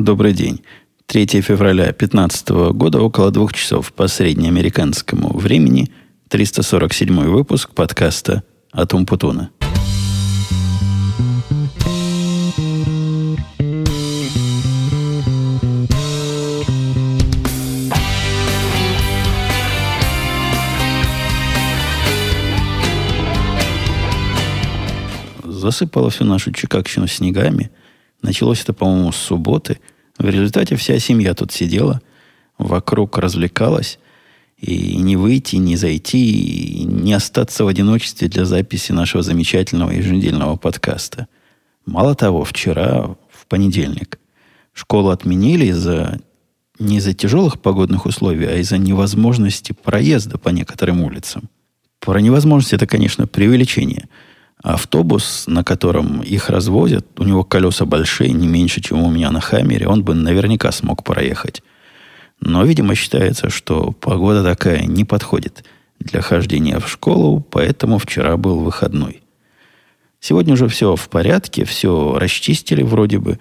Добрый день. 3 февраля 2015 года, около двух часов по среднеамериканскому времени, 347 выпуск подкаста «Атум Путуна». Засыпало всю нашу чикагщину снегами. Началось это, по-моему, с субботы. В результате вся семья тут сидела, вокруг развлекалась. И не выйти, не зайти, и не остаться в одиночестве для записи нашего замечательного еженедельного подкаста. Мало того, вчера, в понедельник, школу отменили из-за не из-за тяжелых погодных условий, а из-за невозможности проезда по некоторым улицам. Про невозможность это, конечно, преувеличение – Автобус, на котором их развозят, у него колеса большие, не меньше, чем у меня на Хаммере, он бы наверняка смог проехать. Но, видимо, считается, что погода такая не подходит для хождения в школу, поэтому вчера был выходной. Сегодня уже все в порядке, все расчистили вроде бы,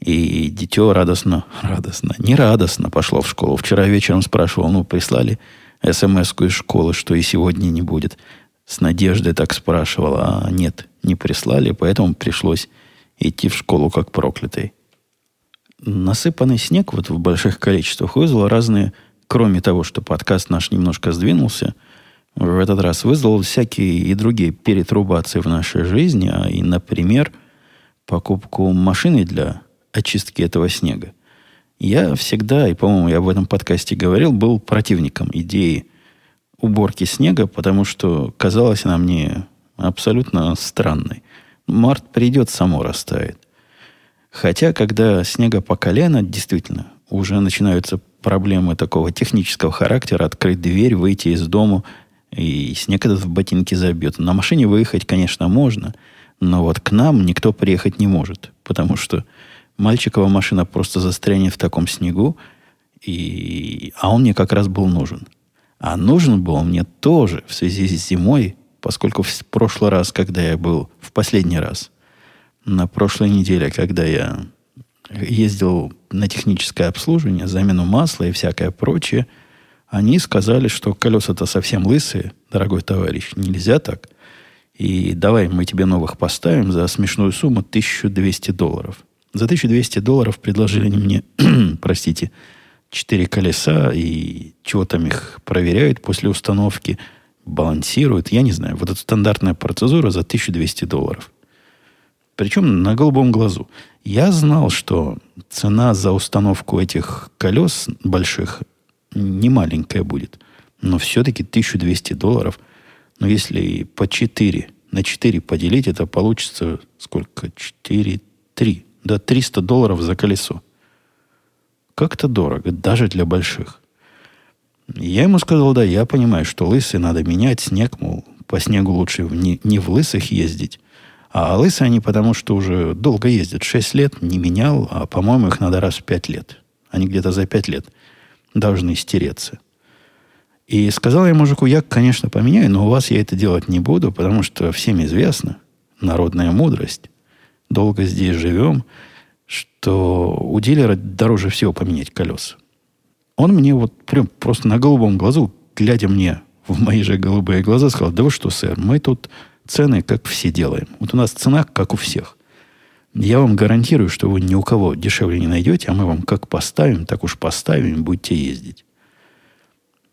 и дитё радостно, радостно, не радостно пошло в школу. Вчера вечером спрашивал, ну, прислали смс из школы, что и сегодня не будет с надеждой так спрашивал, а нет, не прислали, поэтому пришлось идти в школу как проклятый. Насыпанный снег вот в больших количествах вызвал разные, кроме того, что подкаст наш немножко сдвинулся, в этот раз вызвал всякие и другие перетрубации в нашей жизни, а и, например, покупку машины для очистки этого снега. Я всегда, и, по-моему, я в этом подкасте говорил, был противником идеи уборки снега, потому что казалась она мне абсолютно странной. Март придет, само растает. Хотя, когда снега по колено, действительно, уже начинаются проблемы такого технического характера, открыть дверь, выйти из дома, и снег этот в ботинки забьет. На машине выехать, конечно, можно, но вот к нам никто приехать не может, потому что мальчикова машина просто застрянет в таком снегу, и... а он мне как раз был нужен – а нужен был мне тоже в связи с зимой, поскольку в прошлый раз, когда я был, в последний раз, на прошлой неделе, когда я ездил на техническое обслуживание, замену масла и всякое прочее, они сказали, что колеса-то совсем лысые, дорогой товарищ, нельзя так. И давай мы тебе новых поставим за смешную сумму 1200 долларов. За 1200 долларов предложили мне, простите, четыре колеса и чего там их проверяют после установки, балансируют. Я не знаю. Вот эта стандартная процедура за 1200 долларов. Причем на голубом глазу. Я знал, что цена за установку этих колес больших не маленькая будет. Но все-таки 1200 долларов. Но если по 4 на 4 поделить, это получится сколько? 4, 3. Да, 300 долларов за колесо. Как-то дорого, даже для больших. Я ему сказал, да, я понимаю, что лысые надо менять, снег, мол, по снегу лучше не, не в лысых ездить. А лысые они потому, что уже долго ездят. Шесть лет не менял, а, по-моему, их надо раз в пять лет. Они где-то за пять лет должны стереться. И сказал я мужику, я, конечно, поменяю, но у вас я это делать не буду, потому что всем известно, народная мудрость, долго здесь живем – что у дилера дороже всего поменять колеса. Он мне вот прям просто на голубом глазу, глядя мне в мои же голубые глаза, сказал, да вы что, сэр, мы тут цены как все делаем. Вот у нас цена как у всех. Я вам гарантирую, что вы ни у кого дешевле не найдете, а мы вам как поставим, так уж поставим, будете ездить.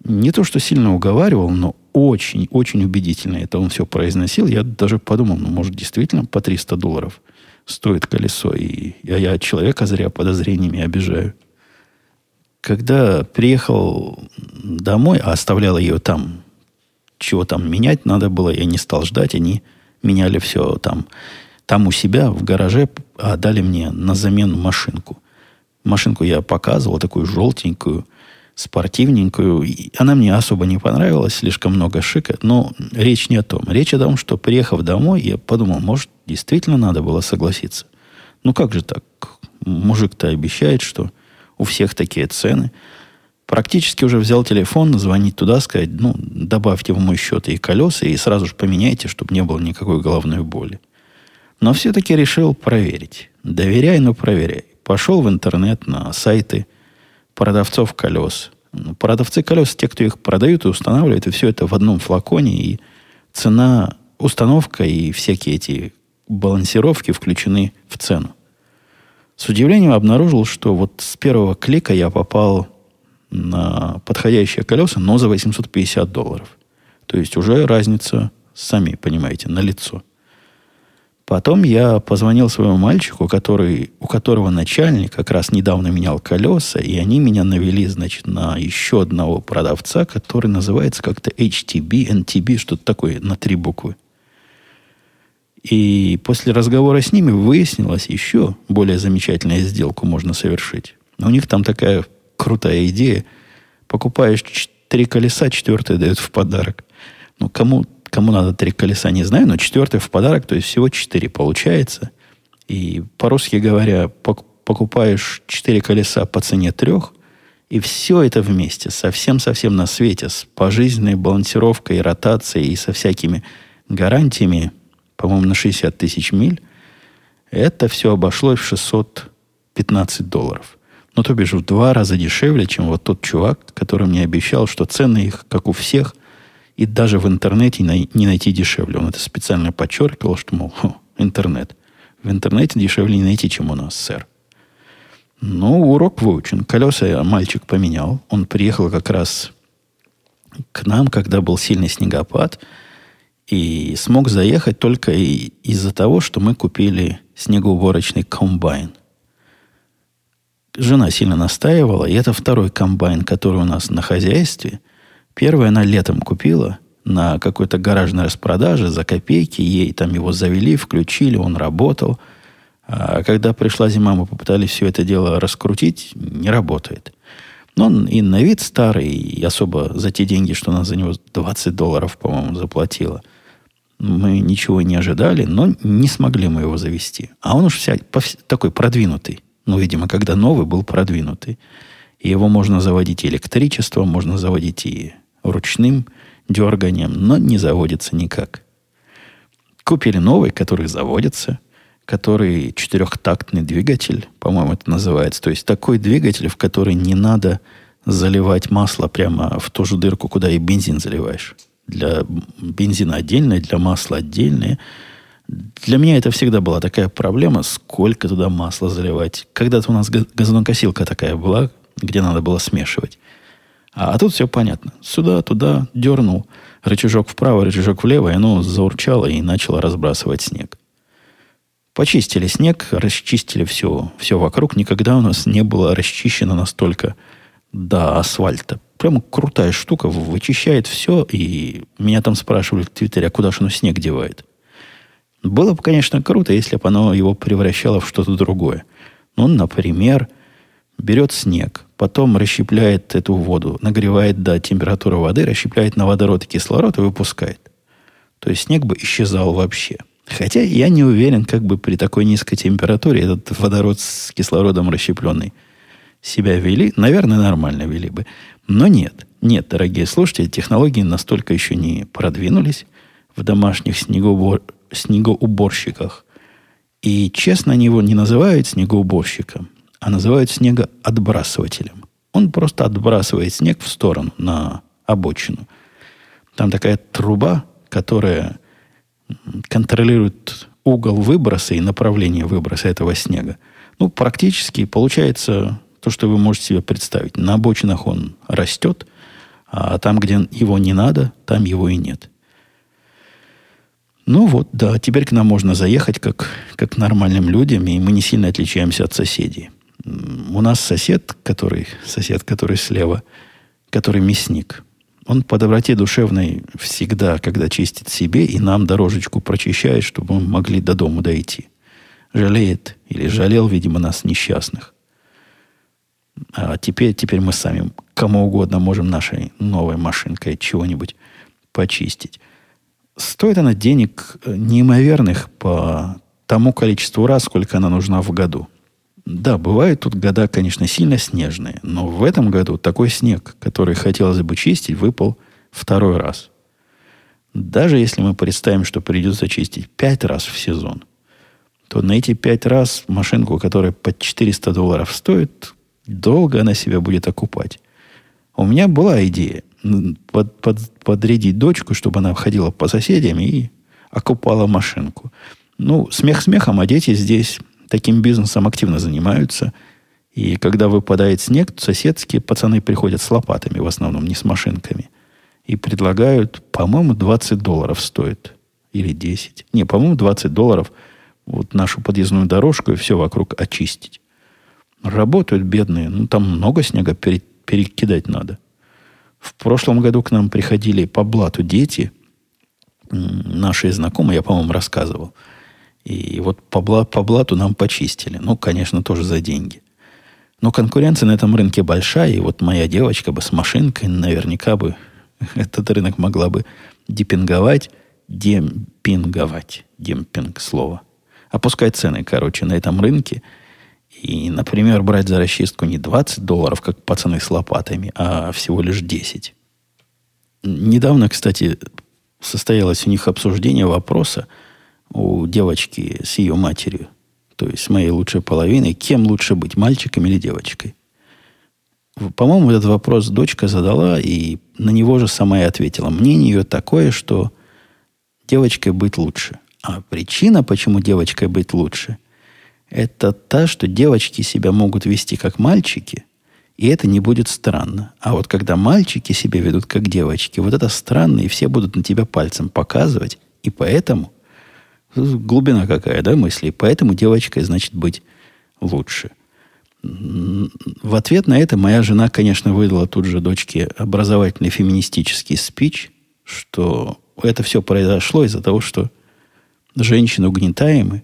Не то, что сильно уговаривал, но очень, очень убедительно это он все произносил. Я даже подумал, ну, может, действительно по 300 долларов – стоит колесо, и я, я человека зря подозрениями обижаю. Когда приехал домой, а оставлял ее там, чего там менять надо было, я не стал ждать, они меняли все там, там у себя в гараже, а дали мне на замену машинку. Машинку я показывал, такую желтенькую, спортивненькую. Она мне особо не понравилась, слишком много шика. Но речь не о том. Речь о том, что приехав домой, я подумал, может, действительно надо было согласиться. Ну как же так? Мужик-то обещает, что у всех такие цены. Практически уже взял телефон, звонить туда, сказать, ну, добавьте в мой счет и колеса, и сразу же поменяйте, чтобы не было никакой головной боли. Но все-таки решил проверить. Доверяй, но проверяй. Пошел в интернет на сайты продавцов колес. Ну, продавцы колес, те, кто их продают и устанавливают, и все это в одном флаконе, и цена, установка и всякие эти балансировки включены в цену. С удивлением обнаружил, что вот с первого клика я попал на подходящие колеса, но за 850 долларов. То есть уже разница, сами понимаете, на лицо. Потом я позвонил своему мальчику, который, у которого начальник как раз недавно менял колеса, и они меня навели, значит, на еще одного продавца, который называется как-то HTB, NTB, что-то такое, на три буквы. И после разговора с ними выяснилось еще более замечательную сделку можно совершить. У них там такая крутая идея. Покупаешь три колеса, четвертое дают в подарок. Ну, кому, кому надо три колеса, не знаю, но четвертое в подарок, то есть всего четыре получается. И по-русски говоря, покупаешь четыре колеса по цене трех, и все это вместе, совсем-совсем на свете, с пожизненной балансировкой, ротацией и со всякими гарантиями по-моему, на 60 тысяч миль, это все обошлось в 615 долларов. Ну, то бишь, в два раза дешевле, чем вот тот чувак, который мне обещал, что цены их, как у всех, и даже в интернете не найти дешевле. Он это специально подчеркивал, что, мол, интернет. В интернете дешевле не найти, чем у нас, сэр. Ну, урок выучен. Колеса мальчик поменял. Он приехал как раз к нам, когда был сильный снегопад – и смог заехать только из-за того, что мы купили снегоуборочный комбайн. Жена сильно настаивала, и это второй комбайн, который у нас на хозяйстве. Первый она летом купила на какой-то гаражной распродаже за копейки. Ей там его завели, включили, он работал. А когда пришла зима, мы попытались все это дело раскрутить, не работает. Но он и на вид старый, и особо за те деньги, что она за него 20 долларов, по-моему, заплатила – мы ничего не ожидали, но не смогли мы его завести. А он уж вся, такой продвинутый. Ну, видимо, когда новый был продвинутый. Его можно заводить и электричеством, можно заводить и ручным дерганием, но не заводится никак. Купили новый, который заводится, который четырехтактный двигатель, по-моему, это называется. То есть такой двигатель, в который не надо заливать масло прямо в ту же дырку, куда и бензин заливаешь для бензина отдельное, для масла отдельное. Для меня это всегда была такая проблема, сколько туда масла заливать. Когда-то у нас газонокосилка такая была, где надо было смешивать. А, а тут все понятно. Сюда, туда дернул, рычажок вправо, рычажок влево, и оно заурчало и начало разбрасывать снег. Почистили снег, расчистили все, все вокруг. Никогда у нас не было расчищено настолько до асфальта прямо крутая штука, вычищает все. И меня там спрашивали в Твиттере, а куда же оно снег девает? Было бы, конечно, круто, если бы оно его превращало в что-то другое. Ну, например, берет снег, потом расщепляет эту воду, нагревает до температуры воды, расщепляет на водород и кислород и выпускает. То есть снег бы исчезал вообще. Хотя я не уверен, как бы при такой низкой температуре этот водород с кислородом расщепленный себя вели. Наверное, нормально вели бы. Но нет, нет, дорогие слушатели, технологии настолько еще не продвинулись в домашних снегоубор... снегоуборщиках. И честно, они его не называют снегоуборщиком, а называют снегоотбрасывателем. Он просто отбрасывает снег в сторону, на обочину. Там такая труба, которая контролирует угол выброса и направление выброса этого снега. Ну, практически получается то, что вы можете себе представить. На обочинах он растет, а там, где его не надо, там его и нет. Ну вот, да, теперь к нам можно заехать как, как нормальным людям, и мы не сильно отличаемся от соседей. У нас сосед, который, сосед, который слева, который мясник, он по доброте душевной всегда, когда чистит себе, и нам дорожечку прочищает, чтобы мы могли до дому дойти. Жалеет или жалел, видимо, нас несчастных. А теперь, теперь мы сами кому угодно можем нашей новой машинкой чего-нибудь почистить. Стоит она денег э, неимоверных по тому количеству раз, сколько она нужна в году. Да, бывают тут года, конечно, сильно снежные, но в этом году такой снег, который хотелось бы чистить, выпал второй раз. Даже если мы представим, что придется чистить пять раз в сезон, то на эти пять раз машинку, которая под 400 долларов стоит, долго она себя будет окупать. У меня была идея под, под, подрядить дочку, чтобы она ходила по соседям и окупала машинку. Ну, смех смехом, а дети здесь таким бизнесом активно занимаются. И когда выпадает снег, соседские пацаны приходят с лопатами, в основном, не с машинками. И предлагают, по-моему, 20 долларов стоит. Или 10. Не, по-моему, 20 долларов вот нашу подъездную дорожку и все вокруг очистить. Работают бедные. Ну, там много снега перекидать надо. В прошлом году к нам приходили по блату дети, наши знакомые, я, по-моему, рассказывал. И вот по, бла, по блату нам почистили. Ну, конечно, тоже за деньги. Но конкуренция на этом рынке большая, и вот моя девочка бы с машинкой наверняка бы этот рынок могла бы депинговать, демпинговать, демпинг слово. Опускать цены, короче, на этом рынке. И, например, брать за расчистку не 20 долларов, как пацаны с лопатами, а всего лишь 10. Недавно, кстати, состоялось у них обсуждение вопроса у девочки с ее матерью, то есть с моей лучшей половиной, кем лучше быть, мальчиком или девочкой. По-моему, этот вопрос дочка задала, и на него же сама и ответила. Мнение ее такое, что девочкой быть лучше. А причина, почему девочкой быть лучше, это та, что девочки себя могут вести как мальчики, и это не будет странно. А вот когда мальчики себя ведут как девочки, вот это странно, и все будут на тебя пальцем показывать, и поэтому глубина какая, да, мысли, поэтому девочкой, значит, быть лучше – в ответ на это моя жена, конечно, выдала тут же дочке образовательный феминистический спич, что это все произошло из-за того, что женщины угнетаемы,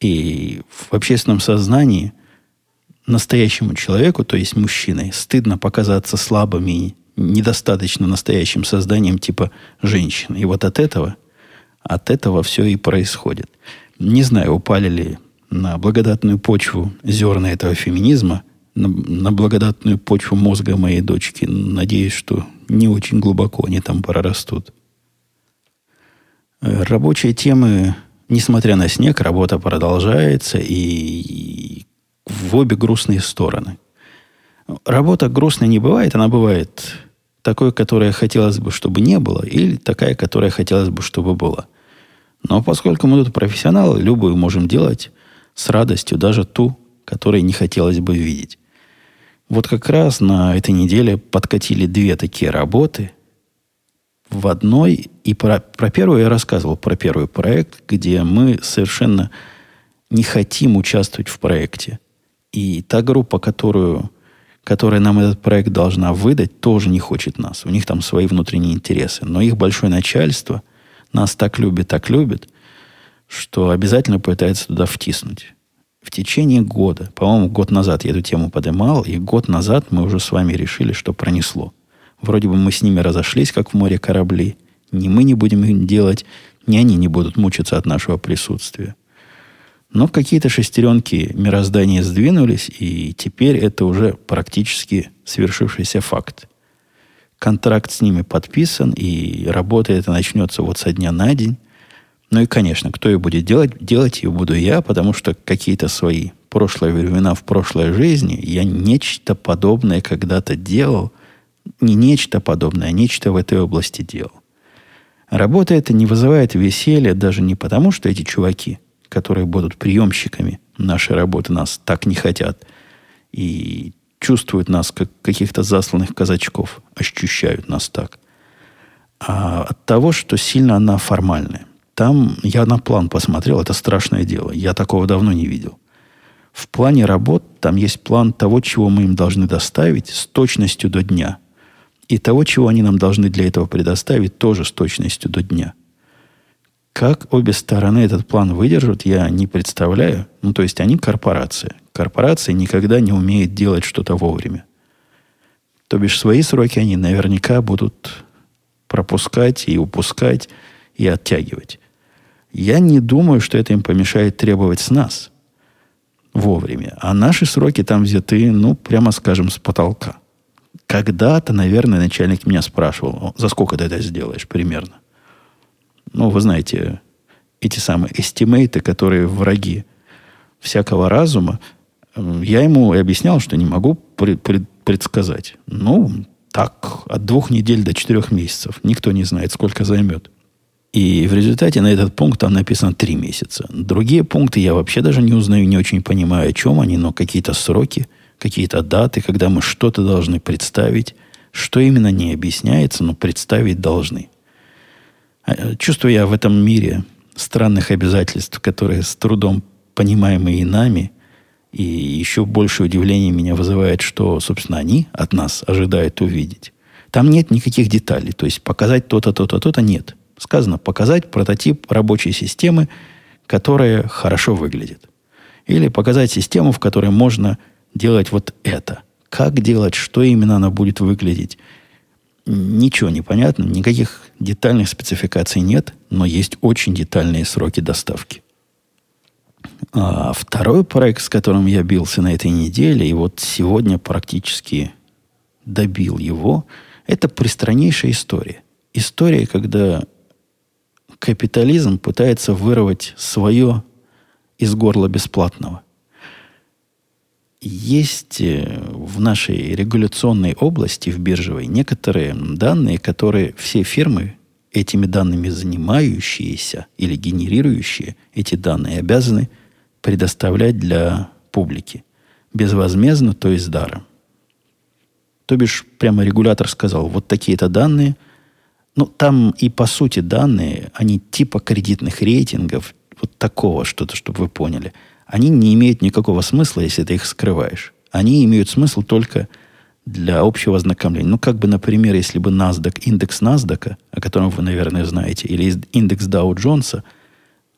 и в общественном сознании настоящему человеку, то есть мужчиной, стыдно показаться слабым и недостаточно настоящим созданием типа женщины. И вот от этого, от этого все и происходит. Не знаю, упали ли на благодатную почву зерна этого феминизма, на, на благодатную почву мозга моей дочки. Надеюсь, что не очень глубоко они там прорастут. Э, рабочие темы, несмотря на снег, работа продолжается и, в обе грустные стороны. Работа грустной не бывает, она бывает такой, которая хотелось бы, чтобы не было, или такая, которая хотелось бы, чтобы была. Но поскольку мы тут профессионалы, любую можем делать, с радостью, даже ту, которой не хотелось бы видеть. Вот как раз на этой неделе подкатили две такие работы. В одной, и про, про первую я рассказывал, про первый проект, где мы совершенно не хотим участвовать в проекте. И та группа, которую, которая нам этот проект должна выдать, тоже не хочет нас. У них там свои внутренние интересы. Но их большое начальство нас так любит, так любит – что обязательно пытается туда втиснуть. В течение года, по-моему, год назад я эту тему поднимал, и год назад мы уже с вами решили, что пронесло. Вроде бы мы с ними разошлись, как в море корабли. Ни мы не будем их делать, ни они не будут мучиться от нашего присутствия. Но какие-то шестеренки мироздания сдвинулись, и теперь это уже практически свершившийся факт. Контракт с ними подписан, и работа эта начнется вот со дня на день. Ну и, конечно, кто ее будет делать? Делать ее буду я, потому что какие-то свои прошлые времена в прошлой жизни я нечто подобное когда-то делал. Не нечто подобное, а нечто в этой области делал. Работа эта не вызывает веселья даже не потому, что эти чуваки, которые будут приемщиками нашей работы, нас так не хотят и чувствуют нас как каких-то засланных казачков, ощущают нас так, а от того, что сильно она формальная. Там я на план посмотрел, это страшное дело. Я такого давно не видел. В плане работ там есть план того, чего мы им должны доставить с точностью до дня. И того, чего они нам должны для этого предоставить, тоже с точностью до дня. Как обе стороны этот план выдержат, я не представляю. Ну, то есть они корпорация. Корпорация никогда не умеет делать что-то вовремя. То бишь свои сроки они наверняка будут пропускать и упускать и оттягивать. Я не думаю, что это им помешает требовать с нас вовремя. А наши сроки там взяты, ну, прямо скажем, с потолка. Когда-то, наверное, начальник меня спрашивал, за сколько ты это сделаешь примерно. Ну, вы знаете, эти самые эстимейты, которые враги всякого разума, я ему объяснял, что не могу пред, пред, предсказать. Ну, так, от двух недель до четырех месяцев. Никто не знает, сколько займет. И в результате на этот пункт там написано три месяца. Другие пункты я вообще даже не узнаю, не очень понимаю, о чем они, но какие-то сроки, какие-то даты, когда мы что-то должны представить, что именно не объясняется, но представить должны. А, чувствую я в этом мире странных обязательств, которые с трудом понимаемы и нами, и еще больше удивления меня вызывает, что, собственно, они от нас ожидают увидеть. Там нет никаких деталей. То есть показать то-то, то-то, то-то нет. Сказано показать прототип рабочей системы, которая хорошо выглядит. Или показать систему, в которой можно делать вот это. Как делать, что именно она будет выглядеть. Ничего не понятно, никаких детальных спецификаций нет, но есть очень детальные сроки доставки. А второй проект, с которым я бился на этой неделе, и вот сегодня практически добил его, это пристраннейшая история. История, когда капитализм пытается вырвать свое из горла бесплатного. Есть э, в нашей регуляционной области, в биржевой, некоторые данные, которые все фирмы, этими данными занимающиеся или генерирующие эти данные, обязаны предоставлять для публики. Безвозмездно, то есть даром. То бишь, прямо регулятор сказал, вот такие-то данные. Ну, там и по сути данные, они типа кредитных рейтингов, вот такого что-то, чтобы вы поняли. Они не имеют никакого смысла, если ты их скрываешь. Они имеют смысл только для общего ознакомления. Ну, как бы, например, если бы NASDAQ, индекс NASDAQ, о котором вы, наверное, знаете, или индекс Dow Джонса,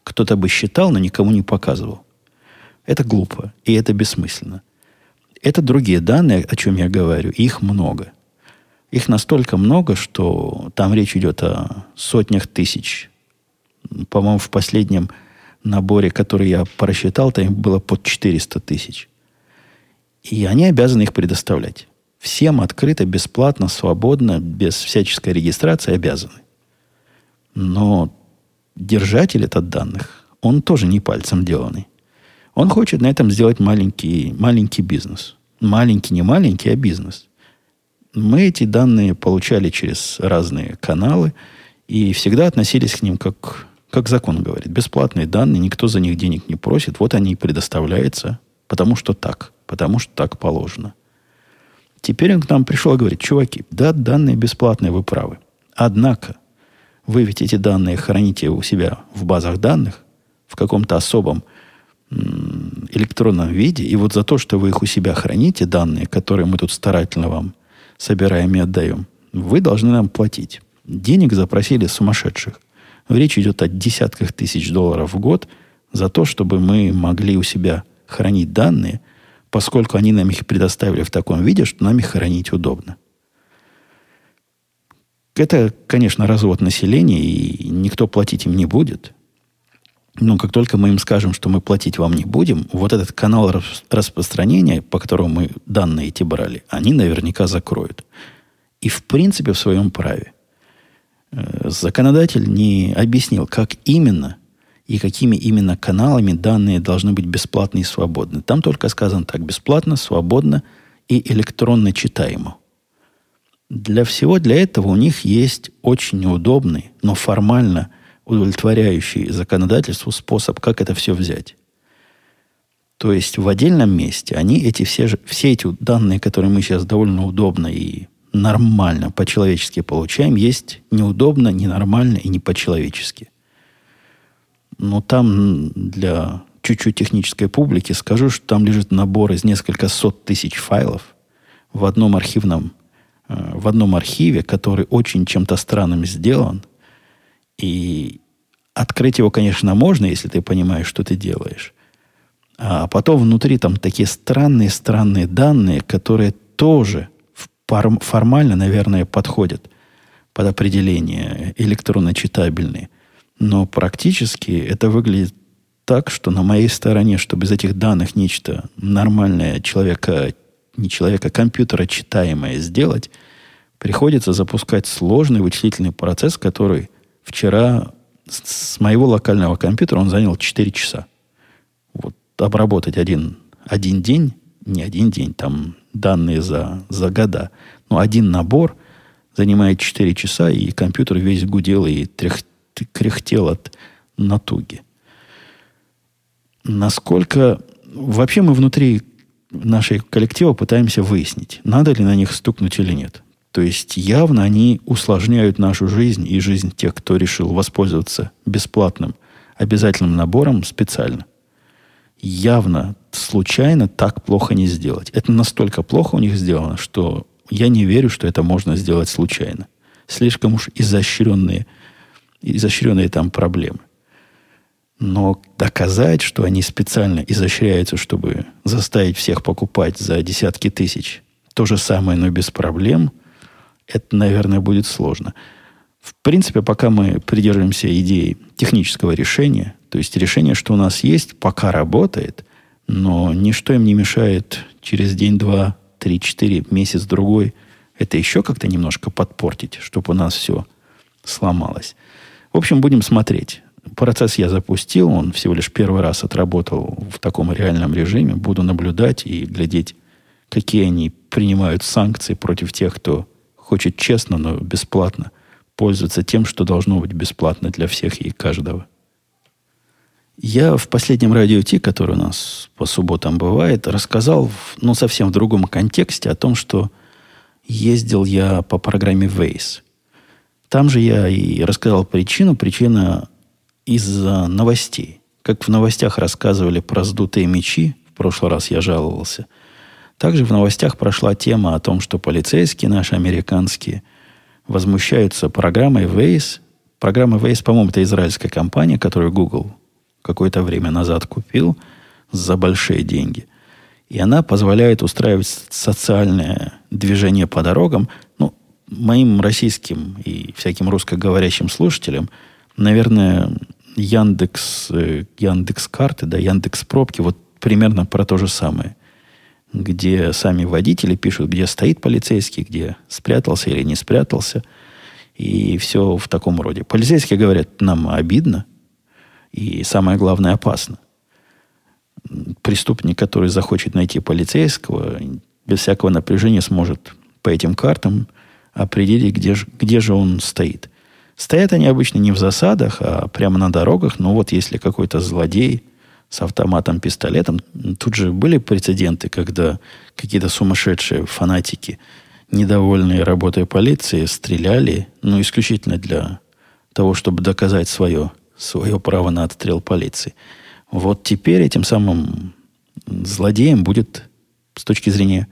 кто-то бы считал, но никому не показывал. Это глупо, и это бессмысленно. Это другие данные, о чем я говорю, их много. Их настолько много, что там речь идет о сотнях тысяч. По-моему, в последнем наборе, который я просчитал, там было под 400 тысяч. И они обязаны их предоставлять. Всем открыто, бесплатно, свободно, без всяческой регистрации обязаны. Но держатель этот данных, он тоже не пальцем деланный. Он хочет на этом сделать маленький, маленький бизнес. Маленький, не маленький, а бизнес. Мы эти данные получали через разные каналы и всегда относились к ним как, как закон говорит. Бесплатные данные, никто за них денег не просит. Вот они и предоставляются, потому что так, потому что так положено. Теперь он к нам пришел и говорит, чуваки, да, данные бесплатные, вы правы. Однако, вы ведь эти данные храните у себя в базах данных, в каком-то особом электронном виде, и вот за то, что вы их у себя храните, данные, которые мы тут старательно вам собираем и отдаем, вы должны нам платить. Денег запросили сумасшедших. Речь идет о десятках тысяч долларов в год за то, чтобы мы могли у себя хранить данные, поскольку они нам их предоставили в таком виде, что нам их хранить удобно. Это, конечно, развод населения, и никто платить им не будет. Но как только мы им скажем, что мы платить вам не будем, вот этот канал распространения, по которому мы данные эти брали, они наверняка закроют. И в принципе в своем праве. Э, законодатель не объяснил, как именно и какими именно каналами данные должны быть бесплатны и свободны. Там только сказано так, бесплатно, свободно и электронно читаемо. Для всего для этого у них есть очень неудобный, но формально – удовлетворяющий законодательству способ, как это все взять. То есть в отдельном месте они эти все, же, все эти данные, которые мы сейчас довольно удобно и нормально по-человечески получаем, есть неудобно, ненормально и не по-человечески. Но там для чуть-чуть технической публики скажу, что там лежит набор из несколько сот тысяч файлов в одном архивном, э, в одном архиве, который очень чем-то странным сделан – и открыть его, конечно, можно, если ты понимаешь, что ты делаешь. А потом внутри там такие странные-странные данные, которые тоже формально, наверное, подходят под определение электронно читабельные. Но практически это выглядит так, что на моей стороне, чтобы из этих данных нечто нормальное человека, не человека, а компьютера читаемое сделать, приходится запускать сложный вычислительный процесс, который вчера с моего локального компьютера он занял 4 часа. Вот обработать один, один день, не один день, там данные за, за года, но один набор занимает 4 часа, и компьютер весь гудел и трех, кряхтел от натуги. Насколько... Вообще мы внутри нашей коллектива пытаемся выяснить, надо ли на них стукнуть или нет. То есть явно они усложняют нашу жизнь и жизнь тех, кто решил воспользоваться бесплатным обязательным набором специально. Явно, случайно так плохо не сделать. Это настолько плохо у них сделано, что я не верю, что это можно сделать случайно. Слишком уж изощренные, изощренные там проблемы. Но доказать, что они специально изощряются, чтобы заставить всех покупать за десятки тысяч то же самое, но без проблем – это, наверное, будет сложно. В принципе, пока мы придерживаемся идеи технического решения, то есть решение, что у нас есть, пока работает, но ничто им не мешает через день, два, три, четыре, месяц, другой это еще как-то немножко подпортить, чтобы у нас все сломалось. В общем, будем смотреть. Процесс я запустил, он всего лишь первый раз отработал в таком реальном режиме. Буду наблюдать и глядеть, какие они принимают санкции против тех, кто хочет честно, но бесплатно пользоваться тем, что должно быть бесплатно для всех и каждого. Я в последнем радио Ти, который у нас по субботам бывает, рассказал, ну, совсем в другом контексте о том, что ездил я по программе Waze. Там же я и рассказал причину. Причина из-за новостей. Как в новостях рассказывали про сдутые мечи, в прошлый раз я жаловался – также в новостях прошла тема о том, что полицейские наши американские возмущаются программой Waze. Программа Waze, по-моему, это израильская компания, которую Google какое-то время назад купил за большие деньги. И она позволяет устраивать социальное движение по дорогам. Моим российским и всяким русскоговорящим слушателям, наверное, Яндекс, э, Яндекс карты, да, Яндекс пробки, вот примерно про то же самое где сами водители пишут, где стоит полицейский, где спрятался или не спрятался. И все в таком роде. Полицейские говорят, нам обидно, и самое главное, опасно. Преступник, который захочет найти полицейского, без всякого напряжения сможет по этим картам определить, где же, где же он стоит. Стоят они обычно не в засадах, а прямо на дорогах. Но вот если какой-то злодей с автоматом, пистолетом. Тут же были прецеденты, когда какие-то сумасшедшие фанатики, недовольные работой полиции, стреляли, ну, исключительно для того, чтобы доказать свое, свое право на отстрел полиции. Вот теперь этим самым злодеям будет, с точки зрения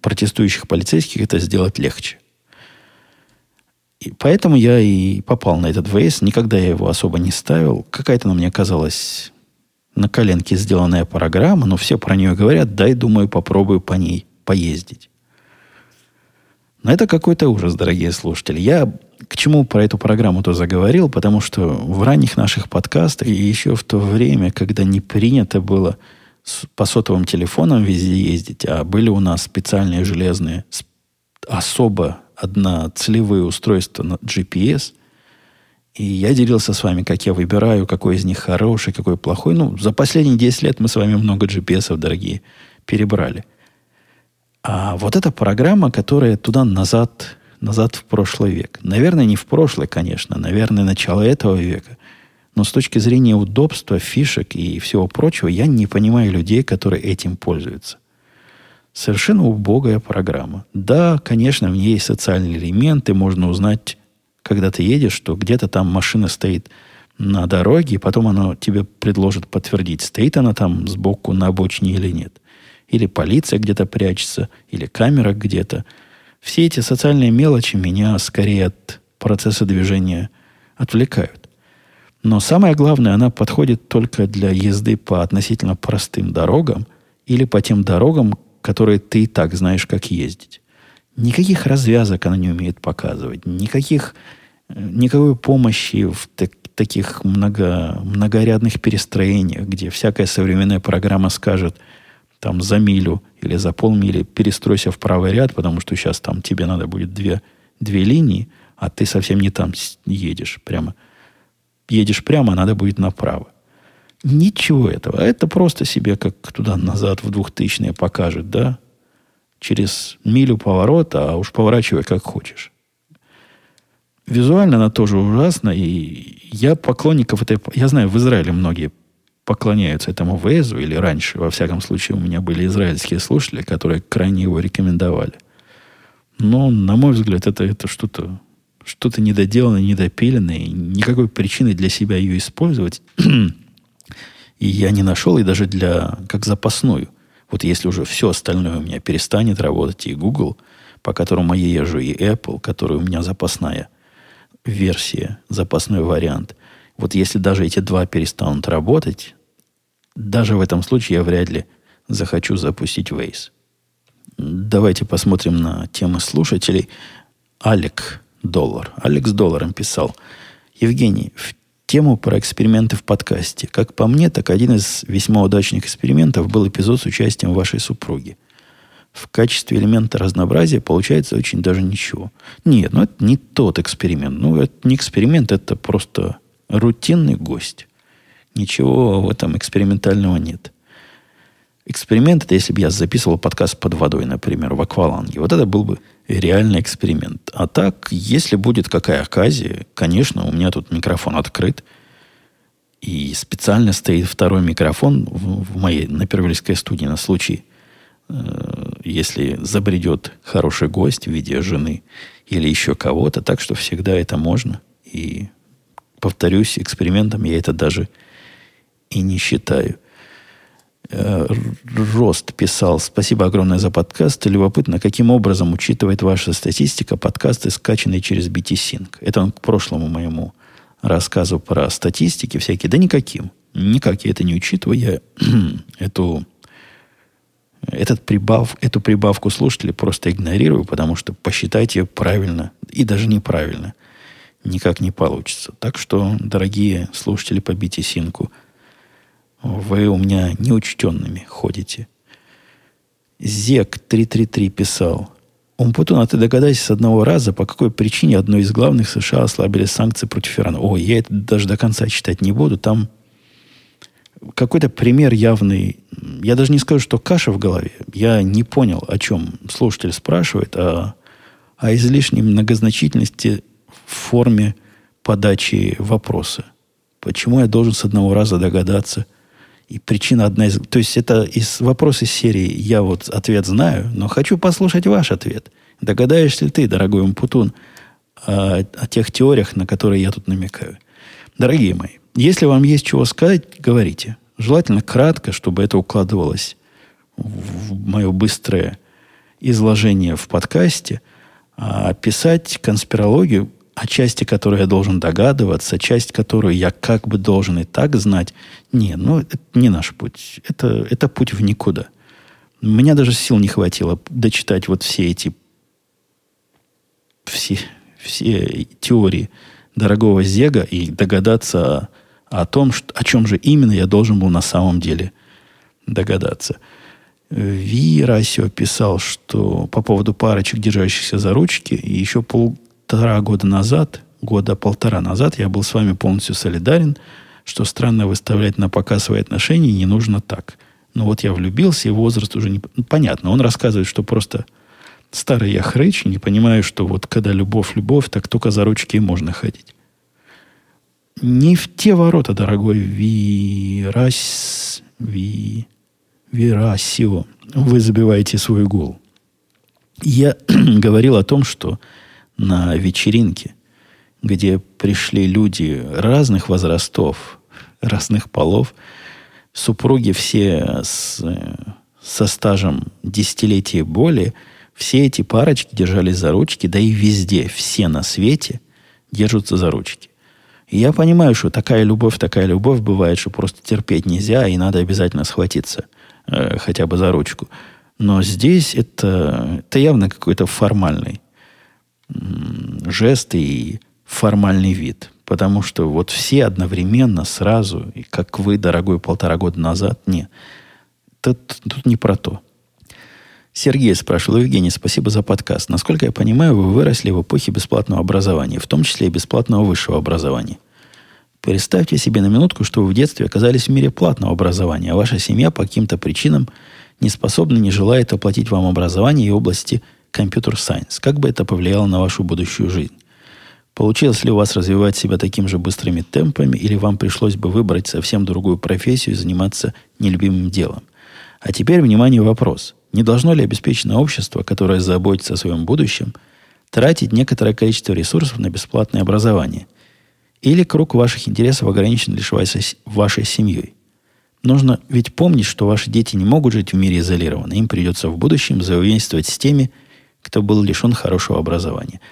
протестующих полицейских, это сделать легче. И поэтому я и попал на этот вейс. Никогда я его особо не ставил. Какая-то она мне казалась на коленке сделанная программа, но все про нее говорят, дай, думаю, попробую по ней поездить. Но это какой-то ужас, дорогие слушатели. Я к чему про эту программу-то заговорил, потому что в ранних наших подкастах и еще в то время, когда не принято было по сотовым телефонам везде ездить, а были у нас специальные железные, особо одноцелевые устройства на GPS, и я делился с вами, как я выбираю, какой из них хороший, какой плохой. Ну, за последние 10 лет мы с вами много GPS, дорогие, перебрали. А вот эта программа, которая туда-назад, назад в прошлый век. Наверное, не в прошлый, конечно, наверное, начало этого века. Но с точки зрения удобства, фишек и всего прочего, я не понимаю людей, которые этим пользуются. Совершенно убогая программа. Да, конечно, в ней есть социальные элементы, можно узнать когда ты едешь, что где-то там машина стоит на дороге, и потом она тебе предложит подтвердить, стоит она там сбоку на обочине или нет. Или полиция где-то прячется, или камера где-то. Все эти социальные мелочи меня скорее от процесса движения отвлекают. Но самое главное, она подходит только для езды по относительно простым дорогам или по тем дорогам, которые ты и так знаешь, как ездить. Никаких развязок она не умеет показывать, никаких никакой помощи в так, таких много, многорядных перестроениях, где всякая современная программа скажет там за милю или за полмили перестройся в правый ряд, потому что сейчас там тебе надо будет две, две линии, а ты совсем не там едешь. Прямо едешь прямо, а надо будет направо. Ничего этого. А это просто себе как туда-назад в двухтысячные покажет, да? Через милю поворота, а уж поворачивай как хочешь. Визуально она тоже ужасна, и я поклонников этой... Я знаю, в Израиле многие поклоняются этому Вейзу, или раньше, во всяком случае, у меня были израильские слушатели, которые крайне его рекомендовали. Но, на мой взгляд, это, это что-то что-то недоделанное, недопиленное, никакой причины для себя ее использовать и я не нашел, и даже для, как запасную. Вот если уже все остальное у меня перестанет работать, и Google, по которому я езжу, и Apple, который у меня запасная версия, запасной вариант. Вот если даже эти два перестанут работать, даже в этом случае я вряд ли захочу запустить Waze. Давайте посмотрим на темы слушателей. Алек Доллар. Алекс Долларом писал. Евгений, в тему про эксперименты в подкасте. Как по мне, так один из весьма удачных экспериментов был эпизод с участием вашей супруги. В качестве элемента разнообразия получается очень даже ничего. Нет, ну это не тот эксперимент. Ну, это не эксперимент, это просто рутинный гость. Ничего в этом экспериментального нет. Эксперимент это если бы я записывал подкаст под водой, например, в акваланге. Вот это был бы реальный эксперимент. А так, если будет какая оказия, конечно, у меня тут микрофон открыт. И специально стоит второй микрофон в, в моей на первильской студии на случай, э, если забредет хороший гость в виде жены или еще кого-то. Так что всегда это можно. И повторюсь, экспериментом я это даже и не считаю. Э, Рост писал, спасибо огромное за подкаст. Любопытно, каким образом учитывает ваша статистика подкасты, скачанные через BT-Sync. Это он к прошлому моему рассказу про статистики всякие. Да никаким. Никак я это не учитываю. Я эту, этот прибав, эту прибавку слушателей просто игнорирую, потому что посчитать ее правильно и даже неправильно никак не получится. Так что, дорогие слушатели по BT-Sync, вы у меня неучтенными ходите. Зек 333 писал. Умпутун, а ты догадайся с одного раза, по какой причине одной из главных США ослабили санкции против Ирана. Ой, я это даже до конца читать не буду. Там какой-то пример явный. Я даже не скажу, что каша в голове. Я не понял, о чем слушатель спрашивает, а о излишней многозначительности в форме подачи вопроса. Почему я должен с одного раза догадаться – и причина одна из... То есть это из вопроса из серии «Я вот ответ знаю, но хочу послушать ваш ответ». Догадаешься ли ты, дорогой Умпутун, о, о тех теориях, на которые я тут намекаю? Дорогие мои, если вам есть чего сказать, говорите. Желательно кратко, чтобы это укладывалось в мое быстрое изложение в подкасте. А писать конспирологию о части, которую я должен догадываться, часть, которую я как бы должен и так знать. Не, ну, это не наш путь. Это, это путь в никуда. Меня даже сил не хватило дочитать вот все эти все, все теории дорогого Зега и догадаться о, о том, что, о чем же именно я должен был на самом деле догадаться. Вирасио писал, что по поводу парочек, держащихся за ручки, еще пол, полтора года назад, года полтора назад я был с вами полностью солидарен, что странно выставлять на показ свои отношения не нужно так. Но вот я влюбился, и возраст уже не... Ну, понятно, он рассказывает, что просто старый я хрыч, не понимаю, что вот когда любовь, любовь, так только за ручки можно ходить. Не в те ворота, дорогой Вирас... Ви... Вирасио. Вы забиваете свой гол. Я говорил о том, что на вечеринке, где пришли люди разных возрастов, разных полов, супруги все с, со стажем десятилетия более, все эти парочки держались за ручки, да и везде, все на свете держатся за ручки. И я понимаю, что такая любовь, такая любовь бывает, что просто терпеть нельзя, и надо обязательно схватиться э, хотя бы за ручку. Но здесь это, это явно какой-то формальный жест и формальный вид. Потому что вот все одновременно, сразу, и как вы, дорогой, полтора года назад, не. Тут, тут не про то. Сергей спрашивал, Евгений, спасибо за подкаст. Насколько я понимаю, вы выросли в эпохе бесплатного образования, в том числе и бесплатного высшего образования. Представьте себе на минутку, что вы в детстве оказались в мире платного образования, а ваша семья по каким-то причинам не способна, не желает оплатить вам образование в области компьютер-сайенс. Как бы это повлияло на вашу будущую жизнь? Получилось ли у вас развивать себя такими же быстрыми темпами, или вам пришлось бы выбрать совсем другую профессию и заниматься нелюбимым делом? А теперь, внимание, вопрос. Не должно ли обеспеченное общество, которое заботится о своем будущем, тратить некоторое количество ресурсов на бесплатное образование? Или круг ваших интересов ограничен лишь вашей семьей? Нужно ведь помнить, что ваши дети не могут жить в мире изолированно. Им придется в будущем взаимодействовать с теми, кто был лишен хорошего образования –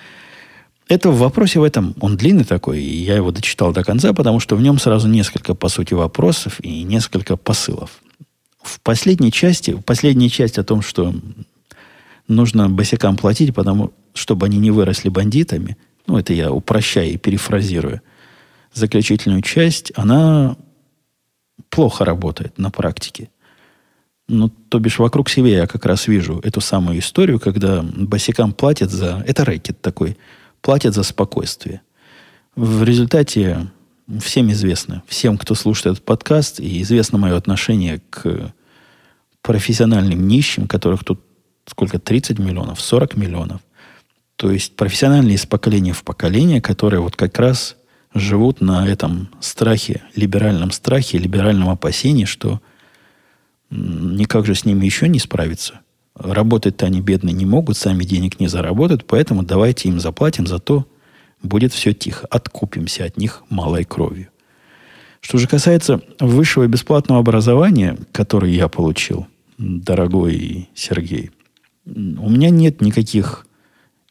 это в вопросе в этом, он длинный такой, и я его дочитал до конца, потому что в нем сразу несколько, по сути, вопросов и несколько посылов. В последней части, в последней части о том, что нужно босикам платить, потому, чтобы они не выросли бандитами, ну, это я упрощаю и перефразирую, заключительную часть, она плохо работает на практике. Ну, то бишь, вокруг себя я как раз вижу эту самую историю, когда босикам платят за... Это рэкет такой – платят за спокойствие. В результате всем известно, всем, кто слушает этот подкаст, и известно мое отношение к профессиональным нищим, которых тут сколько, 30 миллионов, 40 миллионов. То есть профессиональные из поколения в поколение, которые вот как раз живут на этом страхе, либеральном страхе, либеральном опасении, что никак же с ними еще не справиться. Работать-то они бедные не могут, сами денег не заработают, поэтому давайте им заплатим, зато будет все тихо. Откупимся от них малой кровью. Что же касается высшего бесплатного образования, которое я получил, дорогой Сергей, у меня нет никаких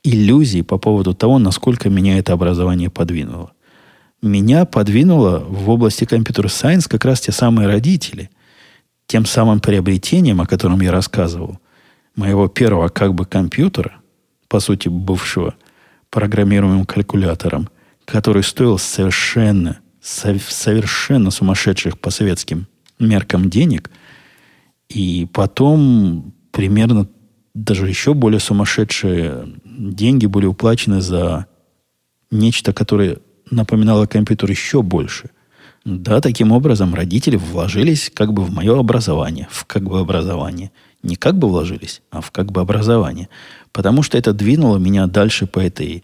иллюзий по поводу того, насколько меня это образование подвинуло. Меня подвинуло в области компьютер-сайенс как раз те самые родители. Тем самым приобретением, о котором я рассказывал, моего первого как бы компьютера, по сути бывшего программируемым калькулятором, который стоил совершенно, совершенно сумасшедших по советским меркам денег, и потом примерно даже еще более сумасшедшие деньги были уплачены за нечто, которое напоминало компьютер еще больше. Да, таким образом родители вложились как бы в мое образование, в как бы образование – не как бы вложились, а в как бы образование. Потому что это двинуло меня дальше по этой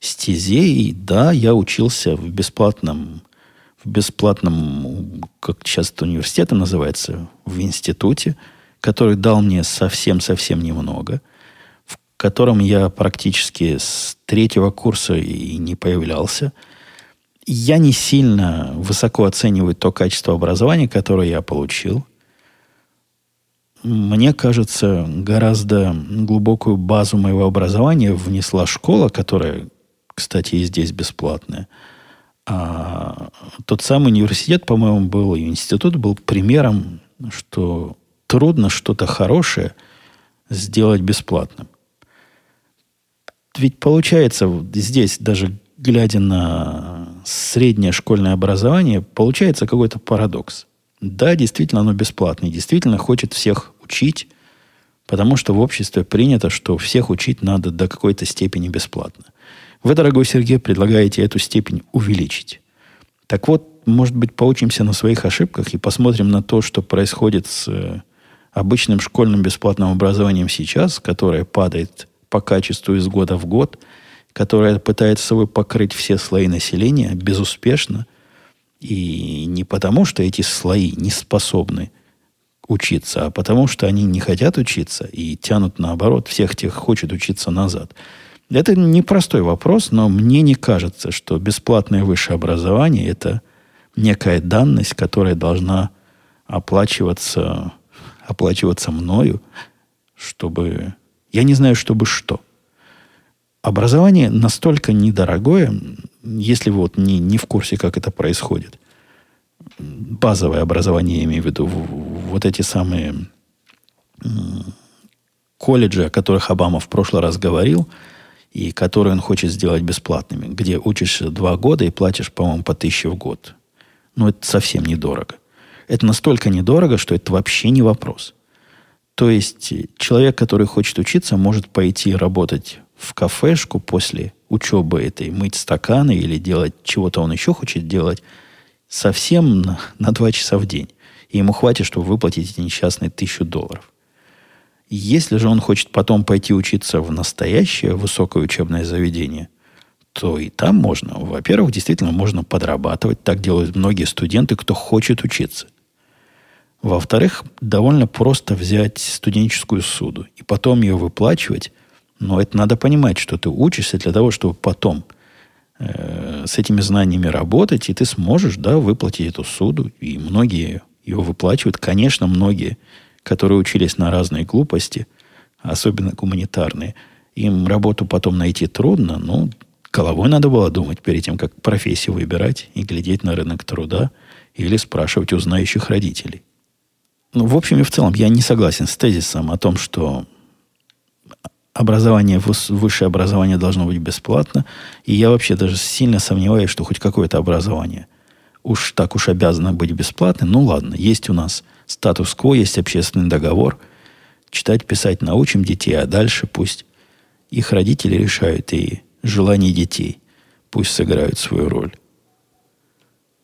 стезе. И да, я учился в бесплатном, в бесплатном, как сейчас это университет называется, в институте, который дал мне совсем-совсем немного, в котором я практически с третьего курса и не появлялся. Я не сильно высоко оцениваю то качество образования, которое я получил – мне кажется, гораздо глубокую базу моего образования внесла школа, которая, кстати, и здесь бесплатная. А тот самый университет, по-моему, был, и институт был примером, что трудно что-то хорошее сделать бесплатным. Ведь получается, здесь даже глядя на среднее школьное образование, получается какой-то парадокс. Да, действительно, оно бесплатное. Действительно хочет всех учить, потому что в обществе принято, что всех учить надо до какой-то степени бесплатно. Вы, дорогой Сергей, предлагаете эту степень увеличить. Так вот, может быть, поучимся на своих ошибках и посмотрим на то, что происходит с э, обычным школьным бесплатным образованием сейчас, которое падает по качеству из года в год, которое пытается собой покрыть все слои населения безуспешно – и не потому, что эти слои не способны учиться, а потому, что они не хотят учиться и тянут, наоборот, всех тех хочет учиться назад. Это непростой вопрос, но мне не кажется, что бесплатное высшее образование – это некая данность, которая должна оплачиваться, оплачиваться мною, чтобы... Я не знаю, чтобы что. Образование настолько недорогое, если вы вот не, не в курсе, как это происходит, базовое образование, я имею в виду, вот эти самые колледжи, о которых Обама в прошлый раз говорил, и которые он хочет сделать бесплатными, где учишься два года и платишь, по-моему, по тысяче в год. Ну, это совсем недорого. Это настолько недорого, что это вообще не вопрос. То есть человек, который хочет учиться, может пойти работать в кафешку после учебы этой, мыть стаканы или делать чего-то он еще хочет делать, совсем на, на 2 часа в день. И ему хватит, чтобы выплатить эти несчастные тысячу долларов. Если же он хочет потом пойти учиться в настоящее высокое учебное заведение, то и там можно. Во-первых, действительно можно подрабатывать. Так делают многие студенты, кто хочет учиться. Во-вторых, довольно просто взять студенческую суду и потом ее выплачивать. Но это надо понимать, что ты учишься для того, чтобы потом э, с этими знаниями работать, и ты сможешь да, выплатить эту суду. И многие ее выплачивают. Конечно, многие, которые учились на разные глупости, особенно гуманитарные, им работу потом найти трудно, но головой надо было думать перед тем, как профессию выбирать и глядеть на рынок труда или спрашивать у знающих родителей. Ну, в общем и в целом, я не согласен с тезисом о том, что образование, высшее образование должно быть бесплатно. И я вообще даже сильно сомневаюсь, что хоть какое-то образование уж так уж обязано быть бесплатным. Ну ладно, есть у нас статус-кво, есть общественный договор. Читать, писать научим детей, а дальше пусть их родители решают и желания детей. Пусть сыграют свою роль.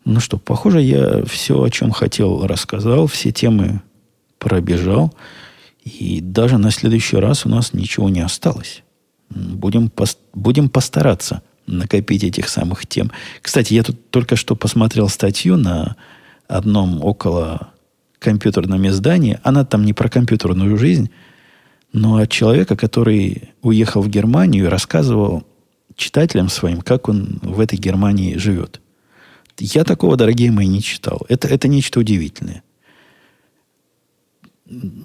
Ну что, похоже, я все, о чем хотел, рассказал, все темы пробежал. И даже на следующий раз у нас ничего не осталось. Будем, пос, будем постараться накопить этих самых тем. Кстати, я тут только что посмотрел статью на одном около компьютерном издании. Она там не про компьютерную жизнь, но от человека, который уехал в Германию и рассказывал читателям своим, как он в этой Германии живет. Я такого, дорогие мои, не читал. Это, это нечто удивительное.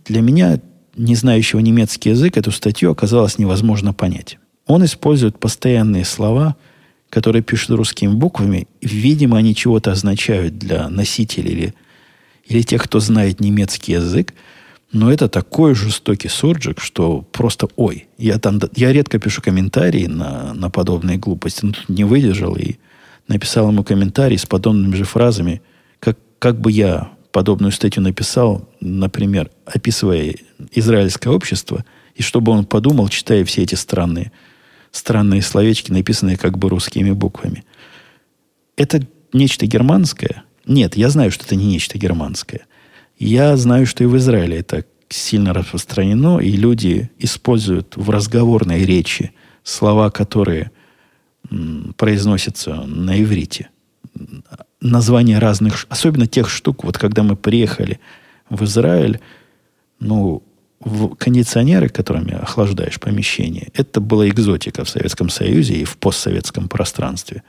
Для меня, не знающего немецкий язык, эту статью оказалось невозможно понять. Он использует постоянные слова, которые пишут русскими буквами. Видимо, они чего-то означают для носителей или, или тех, кто знает немецкий язык. Но это такой жестокий сурджик, что просто ой. Я, там, я редко пишу комментарии на, на подобные глупости, но тут не выдержал и написал ему комментарий с подобными же фразами, как, как бы я подобную статью написал, например, описывая израильское общество, и чтобы он подумал, читая все эти странные, странные словечки, написанные как бы русскими буквами. Это нечто германское? Нет, я знаю, что это не нечто германское. Я знаю, что и в Израиле это сильно распространено, и люди используют в разговорной речи слова, которые произносится на иврите. Названия разных, особенно тех штук, вот когда мы приехали в Израиль, ну, в кондиционеры, которыми охлаждаешь помещение, это была экзотика в Советском Союзе и в постсоветском пространстве.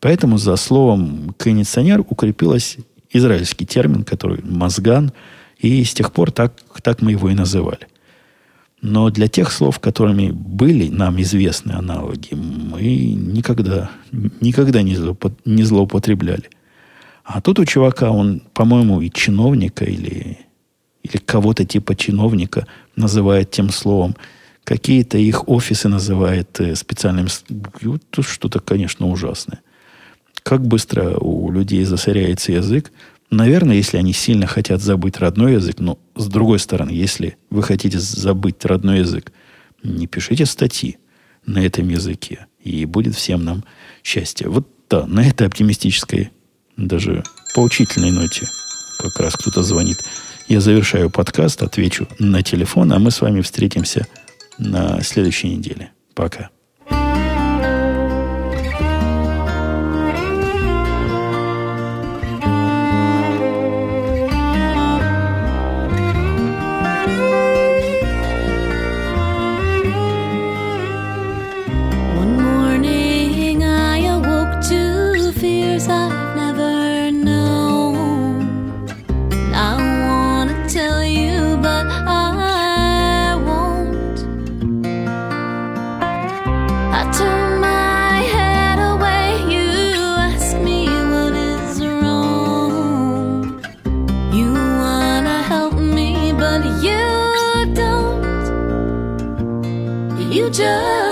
Поэтому за словом кондиционер укрепилась израильский термин, который мозган, и с тех пор так, так мы его и называли. Но для тех слов, которыми были нам известны аналоги, мы никогда, никогда не, злоупотребляли. А тут у чувака, он, по-моему, и чиновника или, или кого-то типа чиновника называет тем словом. Какие-то их офисы называет э, специальным... Тут что-то, конечно, ужасное. Как быстро у людей засоряется язык, Наверное, если они сильно хотят забыть родной язык, но с другой стороны, если вы хотите забыть родной язык, не пишите статьи на этом языке, и будет всем нам счастье. Вот да, на этой оптимистической, даже поучительной ноте, как раз кто-то звонит, я завершаю подкаст, отвечу на телефон, а мы с вами встретимся на следующей неделе. Пока. 这